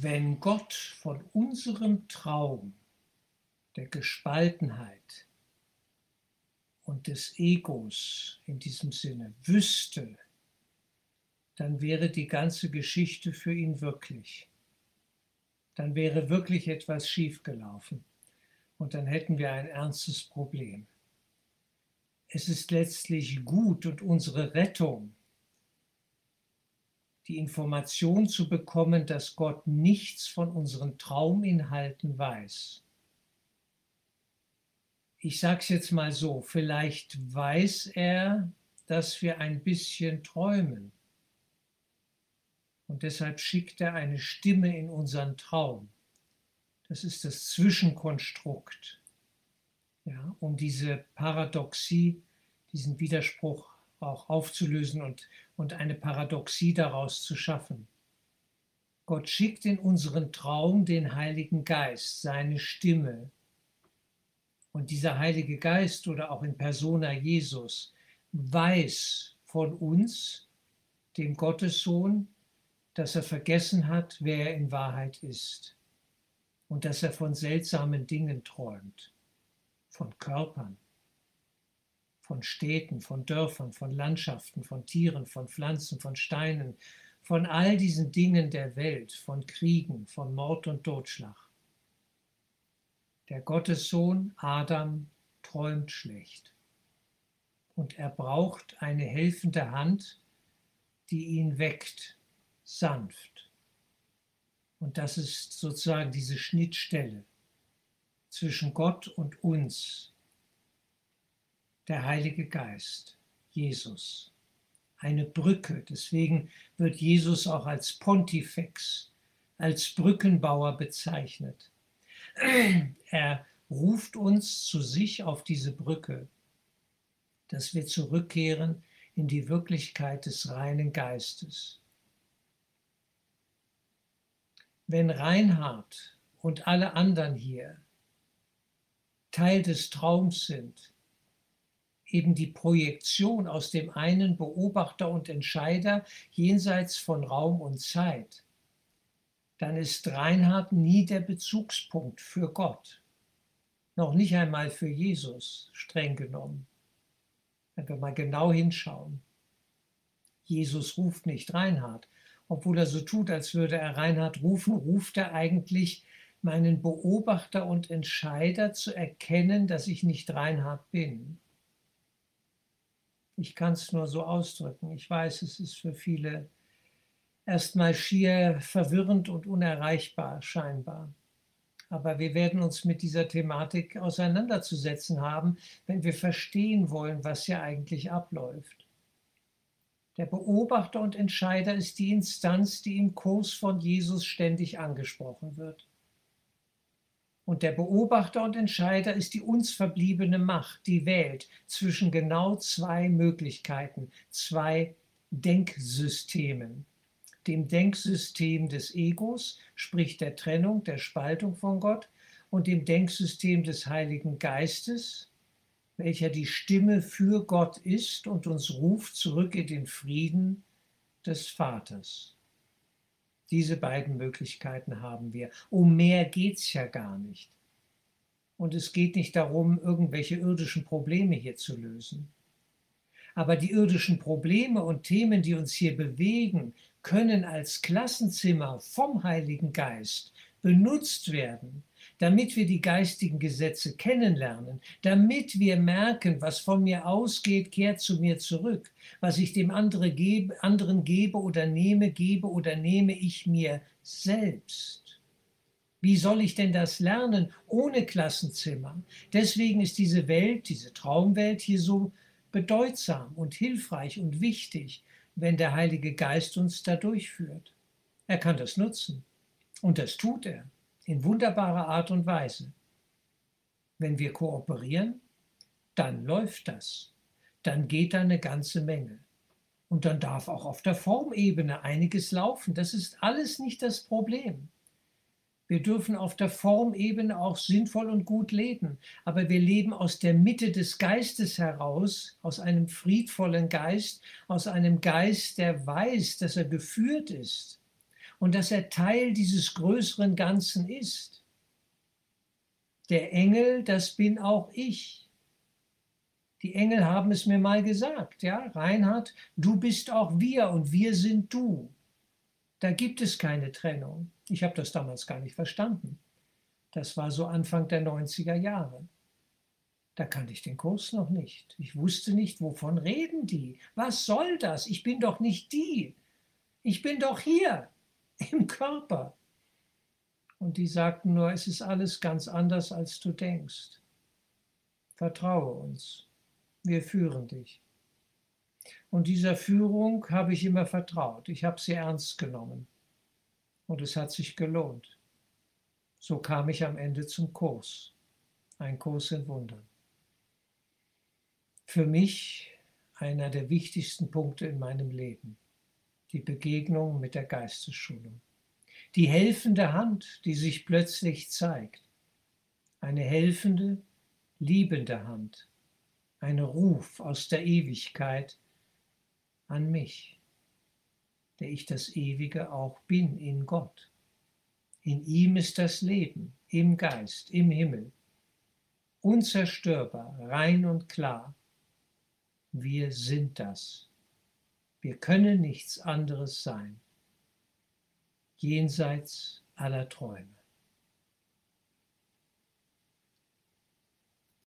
Wenn Gott von unserem Traum der Gespaltenheit und des Egos in diesem Sinne wüsste, dann wäre die ganze Geschichte für ihn wirklich. Dann wäre wirklich etwas schiefgelaufen und dann hätten wir ein ernstes Problem. Es ist letztlich gut und unsere Rettung, die Information zu bekommen, dass Gott nichts von unseren Trauminhalten weiß. Ich sage es jetzt mal so, vielleicht weiß er, dass wir ein bisschen träumen. Und deshalb schickt er eine Stimme in unseren Traum. Das ist das Zwischenkonstrukt, ja, um diese Paradoxie, diesen Widerspruch auch aufzulösen und, und eine Paradoxie daraus zu schaffen. Gott schickt in unseren Traum den Heiligen Geist, seine Stimme. Und dieser Heilige Geist oder auch in persona Jesus weiß von uns, dem Gottessohn, dass er vergessen hat, wer er in Wahrheit ist und dass er von seltsamen Dingen träumt, von Körpern, von Städten, von Dörfern, von Landschaften, von Tieren, von Pflanzen, von Steinen, von all diesen Dingen der Welt, von Kriegen, von Mord und Totschlag. Der Gottessohn Adam träumt schlecht und er braucht eine helfende Hand, die ihn weckt, sanft. Und das ist sozusagen diese Schnittstelle zwischen Gott und uns, der Heilige Geist, Jesus. Eine Brücke, deswegen wird Jesus auch als Pontifex, als Brückenbauer bezeichnet. Er ruft uns zu sich auf diese Brücke, dass wir zurückkehren in die Wirklichkeit des reinen Geistes. Wenn Reinhard und alle anderen hier Teil des Traums sind, eben die Projektion aus dem einen Beobachter und Entscheider jenseits von Raum und Zeit, dann ist Reinhard nie der Bezugspunkt für Gott. Noch nicht einmal für Jesus, streng genommen. Wenn wir mal genau hinschauen. Jesus ruft nicht Reinhard. Obwohl er so tut, als würde er Reinhard rufen, ruft er eigentlich meinen Beobachter und Entscheider zu erkennen, dass ich nicht Reinhard bin. Ich kann es nur so ausdrücken. Ich weiß, es ist für viele erstmal schier verwirrend und unerreichbar scheinbar. Aber wir werden uns mit dieser Thematik auseinanderzusetzen haben, wenn wir verstehen wollen, was hier eigentlich abläuft. Der Beobachter und Entscheider ist die Instanz, die im Kurs von Jesus ständig angesprochen wird. Und der Beobachter und Entscheider ist die uns verbliebene Macht, die wählt zwischen genau zwei Möglichkeiten, zwei Denksystemen. Dem Denksystem des Egos, sprich der Trennung, der Spaltung von Gott, und dem Denksystem des Heiligen Geistes, welcher die Stimme für Gott ist und uns ruft zurück in den Frieden des Vaters. Diese beiden Möglichkeiten haben wir. Um mehr geht es ja gar nicht. Und es geht nicht darum, irgendwelche irdischen Probleme hier zu lösen. Aber die irdischen Probleme und Themen, die uns hier bewegen, können als Klassenzimmer vom Heiligen Geist benutzt werden, damit wir die geistigen Gesetze kennenlernen, damit wir merken, was von mir ausgeht, kehrt zu mir zurück, was ich dem andere gebe, anderen gebe oder nehme, gebe oder nehme ich mir selbst. Wie soll ich denn das lernen ohne Klassenzimmer? Deswegen ist diese Welt, diese Traumwelt hier so bedeutsam und hilfreich und wichtig, wenn der Heilige Geist uns da durchführt. Er kann das nutzen und das tut er in wunderbarer Art und Weise. Wenn wir kooperieren, dann läuft das. Dann geht da eine ganze Menge. Und dann darf auch auf der Formebene einiges laufen. Das ist alles nicht das Problem. Wir dürfen auf der Formebene auch sinnvoll und gut leben, aber wir leben aus der Mitte des Geistes heraus, aus einem friedvollen Geist, aus einem Geist, der weiß, dass er geführt ist und dass er Teil dieses größeren Ganzen ist. Der Engel, das bin auch ich. Die Engel haben es mir mal gesagt, ja, Reinhard, du bist auch wir und wir sind du. Da gibt es keine Trennung. Ich habe das damals gar nicht verstanden. Das war so Anfang der 90er Jahre. Da kannte ich den Kurs noch nicht. Ich wusste nicht, wovon reden die? Was soll das? Ich bin doch nicht die. Ich bin doch hier im Körper. Und die sagten nur, es ist alles ganz anders, als du denkst. Vertraue uns. Wir führen dich. Und dieser Führung habe ich immer vertraut. Ich habe sie ernst genommen. Und es hat sich gelohnt. So kam ich am Ende zum Kurs. Ein Kurs in Wundern. Für mich einer der wichtigsten Punkte in meinem Leben. Die Begegnung mit der Geistesschulung. Die helfende Hand, die sich plötzlich zeigt. Eine helfende, liebende Hand. Ein Ruf aus der Ewigkeit an mich, der ich das Ewige auch bin in Gott. In ihm ist das Leben, im Geist, im Himmel, unzerstörbar, rein und klar. Wir sind das. Wir können nichts anderes sein, jenseits aller Träume.